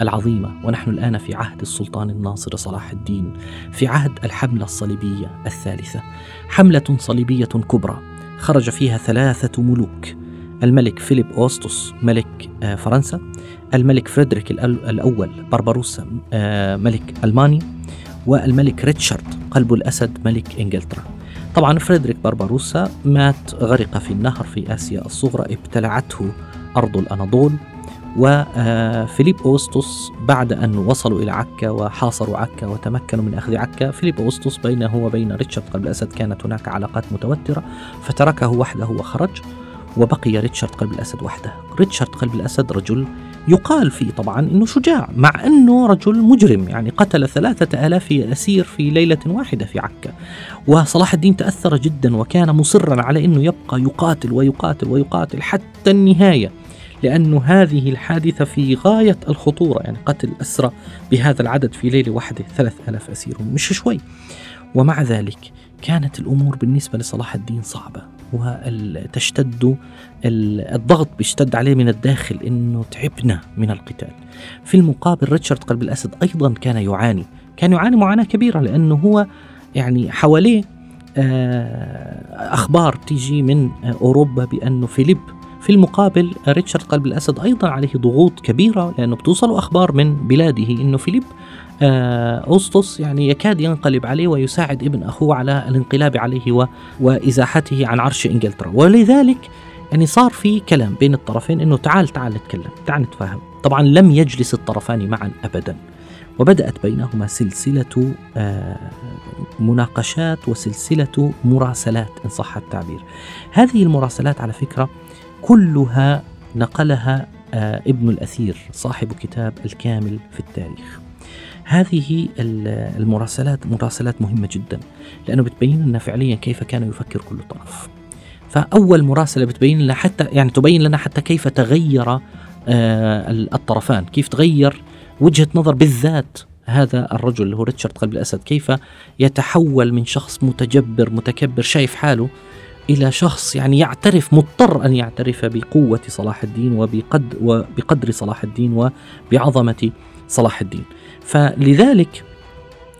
العظيمة. ونحن الآن في عهد السلطان الناصر صلاح الدين في عهد الحملة الصليبية الثالثة. حملة صليبية كبرى خرج فيها ثلاثة ملوك. الملك فيليب أوسطس ملك آه، فرنسا. الملك فريدريك الأول بربروسا آه، ملك ألمانيا. والملك ريتشارد قلب الأسد ملك إنجلترا. طبعا فريدريك بربروسا مات غرق في النهر في آسيا الصغرى ابتلعته أرض الأناضول. وفيليب أوسطس بعد أن وصلوا إلى عكا وحاصروا عكا وتمكنوا من أخذ عكا فيليب أوسطس بينه وبين ريتشارد قلب الأسد كانت هناك علاقات متوترة فتركه وحده وخرج وبقي ريتشارد قلب الأسد وحده. ريتشارد قلب الأسد رجل يقال فيه طبعا أنه شجاع مع أنه رجل مجرم يعني قتل ثلاثة آلاف أسير في ليلة واحدة في عكا. وصلاح الدين تأثر جدا وكان مصرا على أنه يبقى يقاتل ويقاتل ويقاتل حتى النهاية. لأن هذه الحادثة في غاية الخطورة يعني قتل أسرى بهذا العدد في ليلة واحدة ثلاث ألاف أسير مش شوي ومع ذلك كانت الأمور بالنسبة لصلاح الدين صعبة وتشتد الضغط بيشتد عليه من الداخل إنه تعبنا من القتال. في المقابل ريتشارد قلب الأسد أيضا كان يعاني، كان يعاني معاناة كبيرة لأنه هو يعني حواليه آه، أخبار تيجي من أوروبا بأنه فيليب في المقابل ريتشارد قلب الأسد أيضا عليه ضغوط كبيرة لأنه بتوصل أخبار من بلاده أنه فيليب آه، أوسطس يعني يكاد ينقلب عليه ويساعد ابن أخوه على الانقلاب عليه وإزاحته عن عرش إنجلترا. ولذلك يعني صار في كلام بين الطرفين إنه تعال تعال نتكلم تعال نتفاهم. طبعا لم يجلس الطرفان معا ابدا. وبدأت بينهما سلسلة آه، مناقشات وسلسلة مراسلات إن صح التعبير. هذه المراسلات على فكرة كلها نقلها آه، ابن الأثير صاحب كتاب الكامل في التاريخ. هذه المراسلات مراسلات مهمة جدا لأنه بتبين لنا فعليا كيف كان يفكر كل طرف. فأول مراسلة بتبين لنا حتى يعني تبين لنا حتى كيف تغير آه، الطرفان كيف تغير وجهة نظر بالذات هذا الرجل اللي هو ريتشارد قلب الأسد. كيف يتحول من شخص متجبر متكبر شايف حاله إلى شخص يعني يعترف مضطر أن يعترف بقوة صلاح الدين وبقد وبقدر صلاح الدين وبعظمة صلاح الدين. فلذلك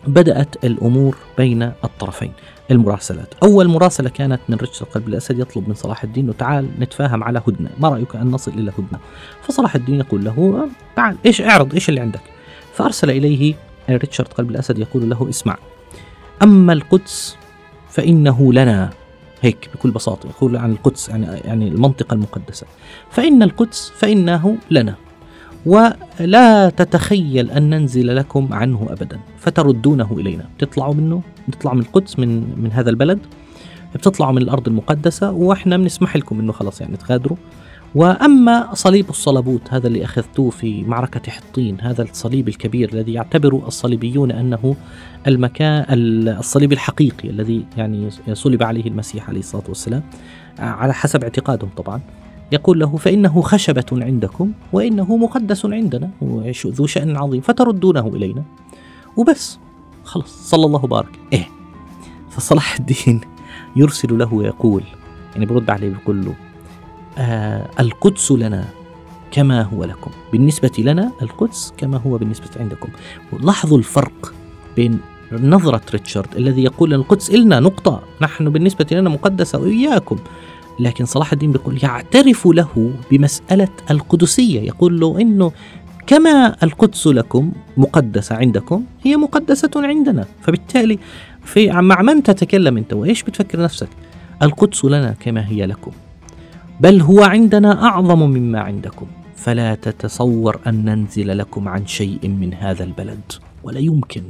بدأت الأمور بين الطرفين. المراسلات. أول مراسلة كانت من رجل قلب الأسد يطلب من صلاح الدين تعال نتفاهم على هدنة. ما رأيك أن نصل إلى هدنة؟ فصلاح الدين يقول له تعال إيش اعرض إيش اللي عندك؟ فأرسل إليه ريتشارد قلب الأسد يقول له اسمع. أما القدس فإنه لنا. هيك بكل بساطة يقول عن القدس يعني يعني المنطقة المقدسة. فإن القدس فإنه لنا ولا تتخيل أن ننزل لكم عنه أبدا فتردونه إلينا. تطلعوا منه؟ نطلع من القدس من من هذا البلد؟ بتطلعوا من الأرض المقدسة وإحنا بنسمح لكم إنه خلاص يعني تغادروا. وأما صليب الصلبوت هذا اللي اخذتوه في معركة حطين هذا الصليب الكبير الذي يعتبر الصليبيون أنه المكان الصليب الحقيقي الذي يعني صلب عليه المسيح عليه الصلاة والسلام على حسب اعتقادهم طبعا. يقول له فإنه خشبة عندكم وإنه مقدس عندنا ذو شأن عظيم فتردونه إلينا. وبس خلص صلى الله بارك إيه فصلاح الدين يرسل له ويقول يعني برد عليه بيقول له آه القدس لنا كما هو لكم. بالنسبة لنا القدس كما هو بالنسبة عندكم. لاحظوا الفرق بين نظرة ريتشارد الذي يقول القدس إلنا نقطة. نحن بالنسبة لنا مقدسة وإياكم. لكن صلاح الدين بيقول يعترف له بمسألة القدسية. يقول له إنه كما القدس لكم مقدسة عندكم هي مقدسة عندنا. فبالتالي في مع من تتكلم أنت؟ وإيش بتفكر نفسك؟ القدس لنا كما هي لكم. بل هو عندنا أعظم مما عندكم. فلا تتصور أن ننزل لكم عن شيء من هذا البلد ولا يمكن.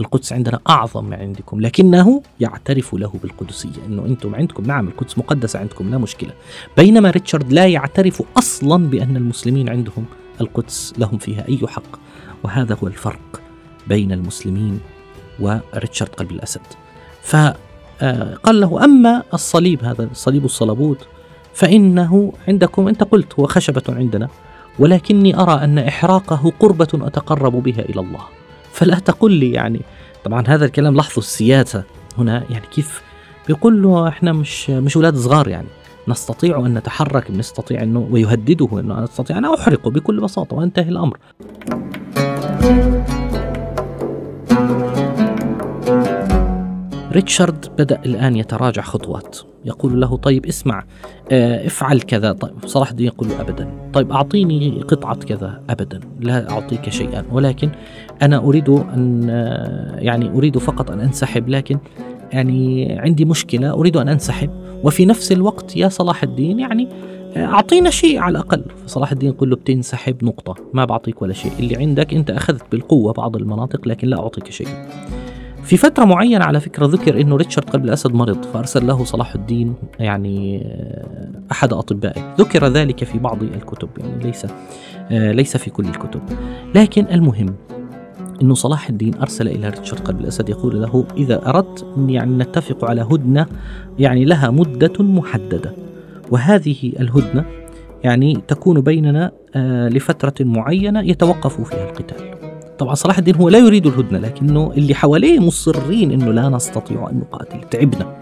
القدس عندنا أعظم من عندكم لكنه يعترف له بالقدسية. إنه أنتم عندكم نعم القدس مقدسه عندكم لا مشكلة. بينما ريتشارد لا يعترف أصلا بأن المسلمين عندهم القدس لهم فيها أي حق. وهذا هو الفرق بين المسلمين وريتشارد قلب الأسد. فقال له أما الصليب هذا صليب الصلبوت فإنه عندكم أنت قلت هو خشبة عندنا ولكني أرى أن إحراقه قربة أتقرب بها إلى الله. فلا تقل لي يعني. طبعا هذا الكلام لاحظوا السياسة هنا يعني كيف بيقول له إحنا مش مش أولاد صغار يعني. نستطيع أن نتحرك نستطيع أنه ويهدده أنه أنا أستطيع أن أحرقه بكل بساطة وأنتهي الأمر. ريتشارد بدأ الآن يتراجع خطوات. يقول له طيب اسمع آه، افعل كذا. طيب صلاح الدين يقول أبدا. طيب أعطيني قطعة كذا أبدا لا أعطيك شيئا ولكن أنا أريد أن آه، يعني أريد فقط أن أنسحب لكن يعني عندي مشكلة أريد أن أنسحب وفي نفس الوقت يا صلاح الدين يعني آه، أعطينا شيء على الأقل. فصلاح الدين يقول له بتنسحب نقطة ما بعطيك ولا شيء اللي عندك أنت أخذت بالقوة بعض المناطق لكن لا أعطيك شيء. في فترة معينة على فكرة ذكر أنه ريتشارد قلب الأسد مرض فأرسل له صلاح الدين يعني آه، أحد أطبائه. ذكر ذلك في بعض الكتب يعني ليس آه، ليس في كل الكتب. لكن المهم إنه صلاح الدين أرسل إلى ريتشارد قلب الأسد يقول له إذا أردت يعني نتفق على هدنة يعني لها مدة محددة. وهذه الهدنة يعني تكون بيننا آه، لفترة معينة يتوقف فيها القتال. طبعا صلاح الدين هو لا يريد الهدنة لكنه اللي حواليه مصرين إنه لا نستطيع أن نقاتل تعبنا.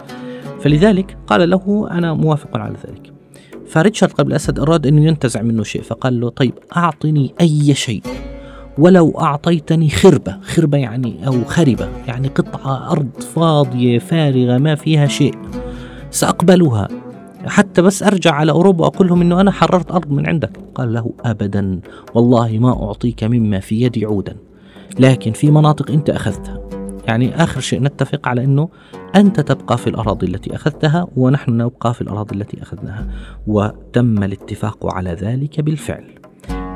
فلذلك قال له أنا موافق على ذلك. فريتشارد قبل الأسد أراد انه ينتزع منه شيء فقال له طيب أعطني أي شيء ولو أعطيتني خربة خربة يعني أو خربة يعني قطعة أرض فاضية فارغة ما فيها شيء سأقبلها حتى بس أرجع على أوروبا وأقول لهم أنه أنا حررت أرض من عندك. قال له أبدا والله ما أعطيك مما في يدي عودا لكن في مناطق أنت أخذتها. يعني آخر شيء نتفق على أنه أنت تبقى في الأراضي التي أخذتها ونحن نبقى في الأراضي التي أخذناها. وتم الاتفاق على ذلك بالفعل.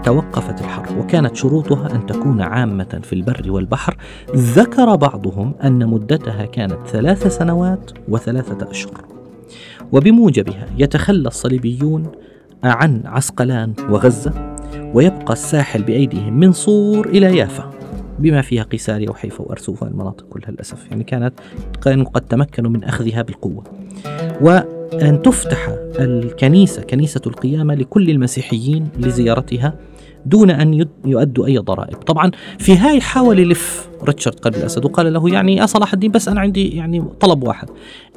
توقفت الحرب وكانت شروطها أن تكون عامة في البر والبحر. ذكر بعضهم أن مدتها كانت ثلاث سنوات وثلاثة أشهر. وبموجبها يتخلى الصليبيون عن عسقلان وغزة ويبقى الساحل بأيديهم من صور إلى يافا بما فيها قيساريا وحيفا وأرسوفا المناطق كلها للأسف. يعني كانت كانوا قد تمكنوا من أخذها بالقوة. وأن تفتح الكنيسة كنيسة القيامة لكل المسيحيين لزيارتها دون أن يؤدوا أي ضرائب. طبعا في هاي حاول يلف ريتشارد قلب الأسد وقال له يعني يا صلاح الدين بس أنا عندي يعني طلب واحد.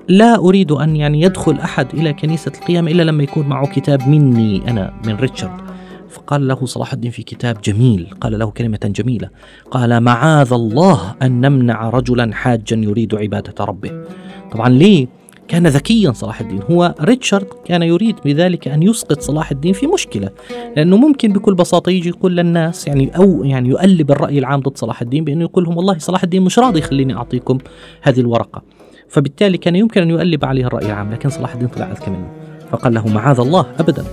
لا أريد أن يعني يدخل أحد إلى كنيسة القيامة إلا لما يكون معه كتاب مني أنا من ريتشارد. فقال له صلاح الدين في كتاب جميل قال له كلمة جميلة. قال معاذ الله أن نمنع رجلا حاجا يريد عبادة ربه. طبعا ليه كان ذكيا صلاح الدين. هو ريتشارد كان يريد بذلك أن يسقط صلاح الدين في مشكلة لأنه ممكن بكل بساطة يجي يقول للناس يعني أو يعني يؤلب الرأي العام ضد صلاح الدين بأنه يقول لهم والله صلاح الدين مش راضي يخليني أعطيكم هذه الورقة. فبالتالي كان يمكن أن يؤلب عليه الرأي العام لكن صلاح الدين طلع أذكى منه فقال له معاذ الله أبدا.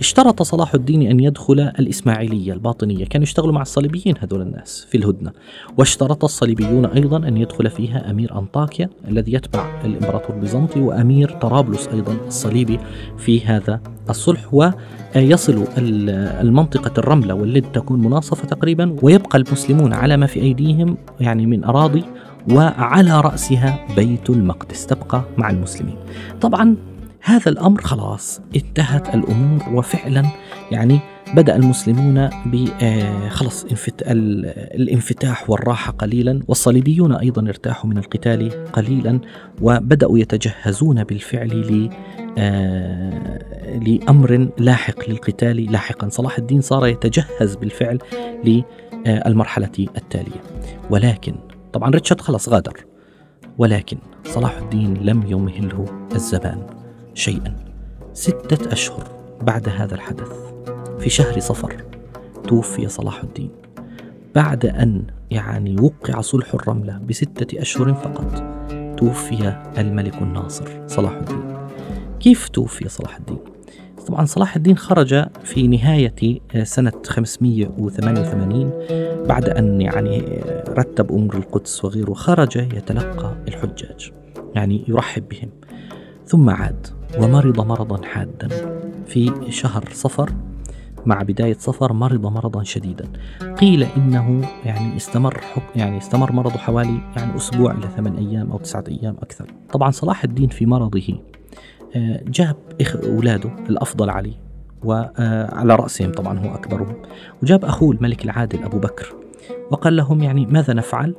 اشترط صلاح الدين أن يدخل الإسماعيلية الباطنية كانوا يشتغلوا مع الصليبيين هذول الناس في الهدنة واشترط الصليبيون أيضا أن يدخل فيها أمير أنطاكيا الذي يتبع الإمبراطور البيزنطي وأمير طرابلس أيضا الصليبي في هذا الصلح ويصل المنطقة الرملة واللد تكون مناصفة تقريبا ويبقى المسلمون على ما في أيديهم يعني من أراضي وعلى رأسها بيت المقدس. تبقى مع المسلمين. طبعا هذا الأمر خلاص انتهت الأمور وفعلا يعني بدأ المسلمون ب آه، خلص الانفتاح والراحة قليلا والصليبيون أيضا ارتاحوا من القتال قليلا وبدأوا يتجهزون بالفعل آه، لأمر لاحق للقتال. لاحقا صلاح الدين صار يتجهز بالفعل للمرحله التالية. ولكن طبعا ريتشارد خلص غادر ولكن صلاح الدين لم يمهله الزمان شيئا. ستة أشهر بعد هذا الحدث في شهر صفر توفي صلاح الدين. بعد أن يعني وقع صلح الرملة بستة أشهر فقط توفي الملك الناصر صلاح الدين. كيف توفي صلاح الدين؟ طبعا صلاح الدين خرج في نهاية سنة 588 بعد أن يعني رتب أمور القدس وغيره خرج يتلقى الحجاج يعني يرحب بهم. ثم عاد ومرض مرضا حادا. في شهر صفر مع بداية صفر مرض مرضا شديدا. قيل إنه يعني استمر يعني استمر مرضه حوالي يعني أسبوع إلى ثمان أيام أو تسعة أيام أكثر. طبعا صلاح الدين في مرضه آه، جاب أولاده الأفضل علي وعلى رأسهم طبعا هو أكبرهم. وجاب أخوه الملك العادل أبو بكر وقال لهم يعني ماذا نفعل؟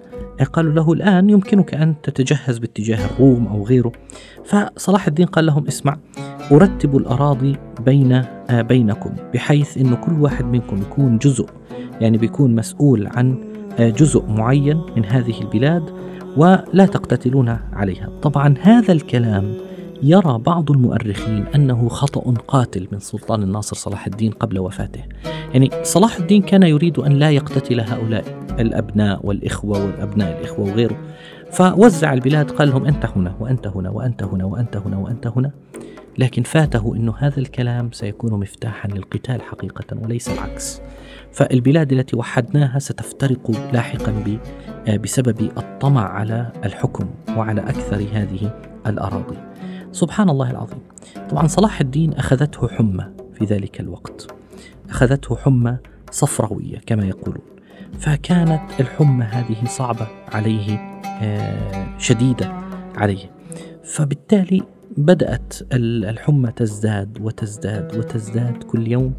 قالوا له الآن يمكنك أن تتجهز باتجاه الروم أو غيره. فصلاح الدين قال لهم اسمع أرتب الأراضي بين آه بينكم بحيث أنه كل واحد منكم يكون جزء يعني بيكون مسؤول عن آه جزء معين من هذه البلاد ولا تقتتلون عليها. طبعا هذا الكلام يرى بعض المؤرخين أنه خطأ قاتل من سلطان الناصر صلاح الدين قبل وفاته. يعني صلاح الدين كان يريد أن لا يقتتل هؤلاء الأبناء والإخوة والأبناء الإخوة وغيره. فوزع البلاد قال لهم أنت هنا وأنت هنا وأنت هنا وأنت هنا وأنت هنا. لكن فاته انه هذا الكلام سيكون مفتاحا للقتال حقيقة وليس العكس. فالبلاد التي وحدناها ستفترق لاحقا بسبب الطمع على الحكم وعلى أكثر هذه الأراضي. سبحان الله العظيم. طبعا صلاح الدين أخذته حمى في ذلك الوقت. أخذته حمى صفروية كما يقولون. فكانت الحمى هذه صعبة عليه آه، شديدة عليه. فبالتالي بدأت الحمى تزداد وتزداد وتزداد كل يوم.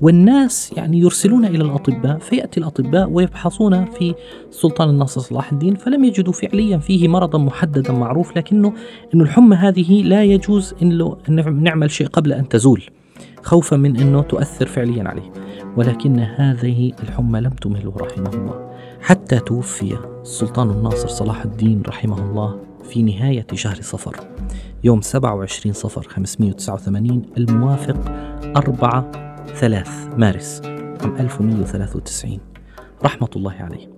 والناس يعني يرسلون إلى الأطباء فيأتي الأطباء ويبحثون في السلطان الناصر صلاح الدين فلم يجدوا فعليا فيه مرضا محددا معروف لكنه أن الحمى هذه لا يجوز أن نعمل شيء قبل أن تزول خوفا من أنه تؤثر فعليا عليه. ولكن هذه الحمى لم تمهله رحمه الله. حتى توفي السلطان الناصر صلاح الدين رحمه الله في نهاية شهر صفر يوم 27 صفر 589 الموافق 4 ثلاث مارس عام 1193 رحمة الله عليه.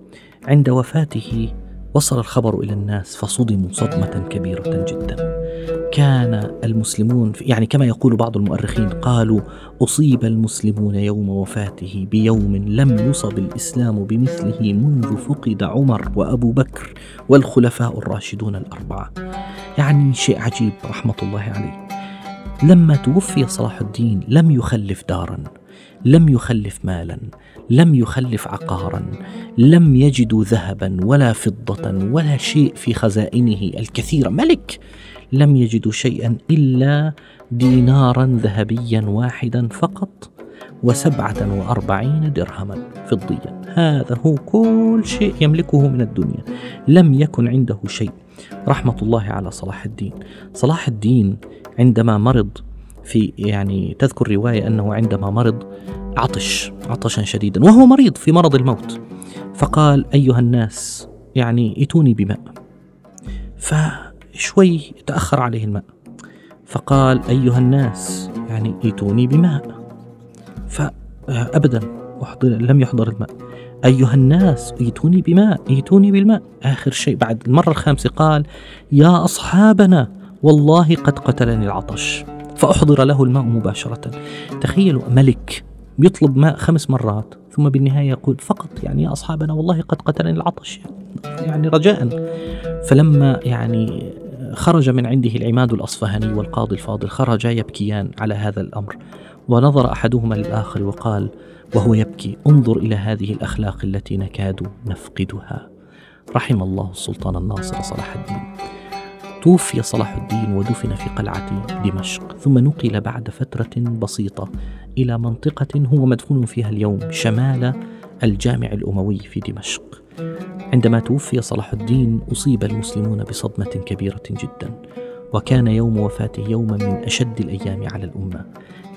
عند وفاته وصل الخبر إلى الناس فصدموا صدمة كبيرة جدا. كان المسلمون يعني كما يقول بعض المؤرخين قالوا أصيب المسلمون يوم وفاته بيوم لم يصب الإسلام بمثله منذ فقد عمر وأبو بكر والخلفاء الراشدون الأربعة. يعني شيء عجيب رحمة الله عليه. لما توفي صلاح الدين لم يخلف دارا لم يخلف مالا لم يخلف عقارا لم يجدوا ذهبا ولا فضة ولا شيء في خزائنه الكثيره ملك لم يجدوا شيئا إلا دينارا ذهبيا واحدا فقط وسبعة وأربعين درهما فضيا. هذا هو كل شيء يملكه من الدنيا. لم يكن عنده شيء. رحمة الله على صلاح الدين. صلاح الدين عندما مرض في يعني تذكر رواية أنه عندما مرض عطش عطشا شديدا وهو مريض في مرض الموت. فقال أيها الناس يعني ائتوني بماء. فشوي تأخر عليه الماء. فقال أيها الناس يعني ائتوني بماء. فأبدا لم يحضر الماء. أيها الناس ائتوني بماء ائتوني بالماء. آخر شيء بعد المرة الخامسة قال يا أصحابنا والله قد قتلني العطش. فأحضر له الماء مباشرة. تخيلوا ملك يطلب ماء خمس مرات ثم بالنهاية يقول فقط يعني يا أصحابنا والله قد قتلني العطش يعني رجاء. فلما يعني خرج من عنده العماد الأصفهاني والقاضي الفاضل خرجا يبكيان على هذا الأمر. ونظر أحدهما للآخر وقال وهو يبكي انظر إلى هذه الأخلاق التي نكاد نفقدها. رحم الله السلطان الناصر صلاح الدين. توفي صلاح الدين ودفن في قلعة دمشق ثم نقل بعد فترة بسيطة إلى منطقة هو مدفون فيها اليوم شمال الجامع الأموي في دمشق. عندما توفي صلاح الدين أصيب المسلمون بصدمة كبيرة جدا وكان يوم وفاته يوما من أشد الأيام على الأمة.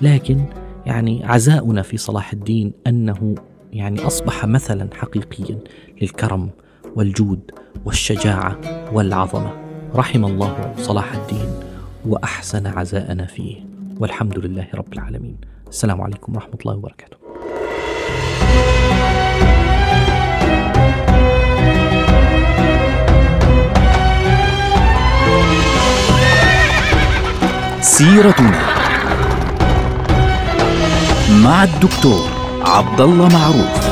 لكن يعني عزاؤنا في صلاح الدين أنه يعني أصبح مثلا حقيقيا للكرم والجود والشجاعة والعظمة. رحم الله صلاح الدين وأحسن عزاءنا فيه. والحمد لله رب العالمين. السلام عليكم ورحمة الله وبركاته. سيرتنا مع الدكتور عبد الله معروف.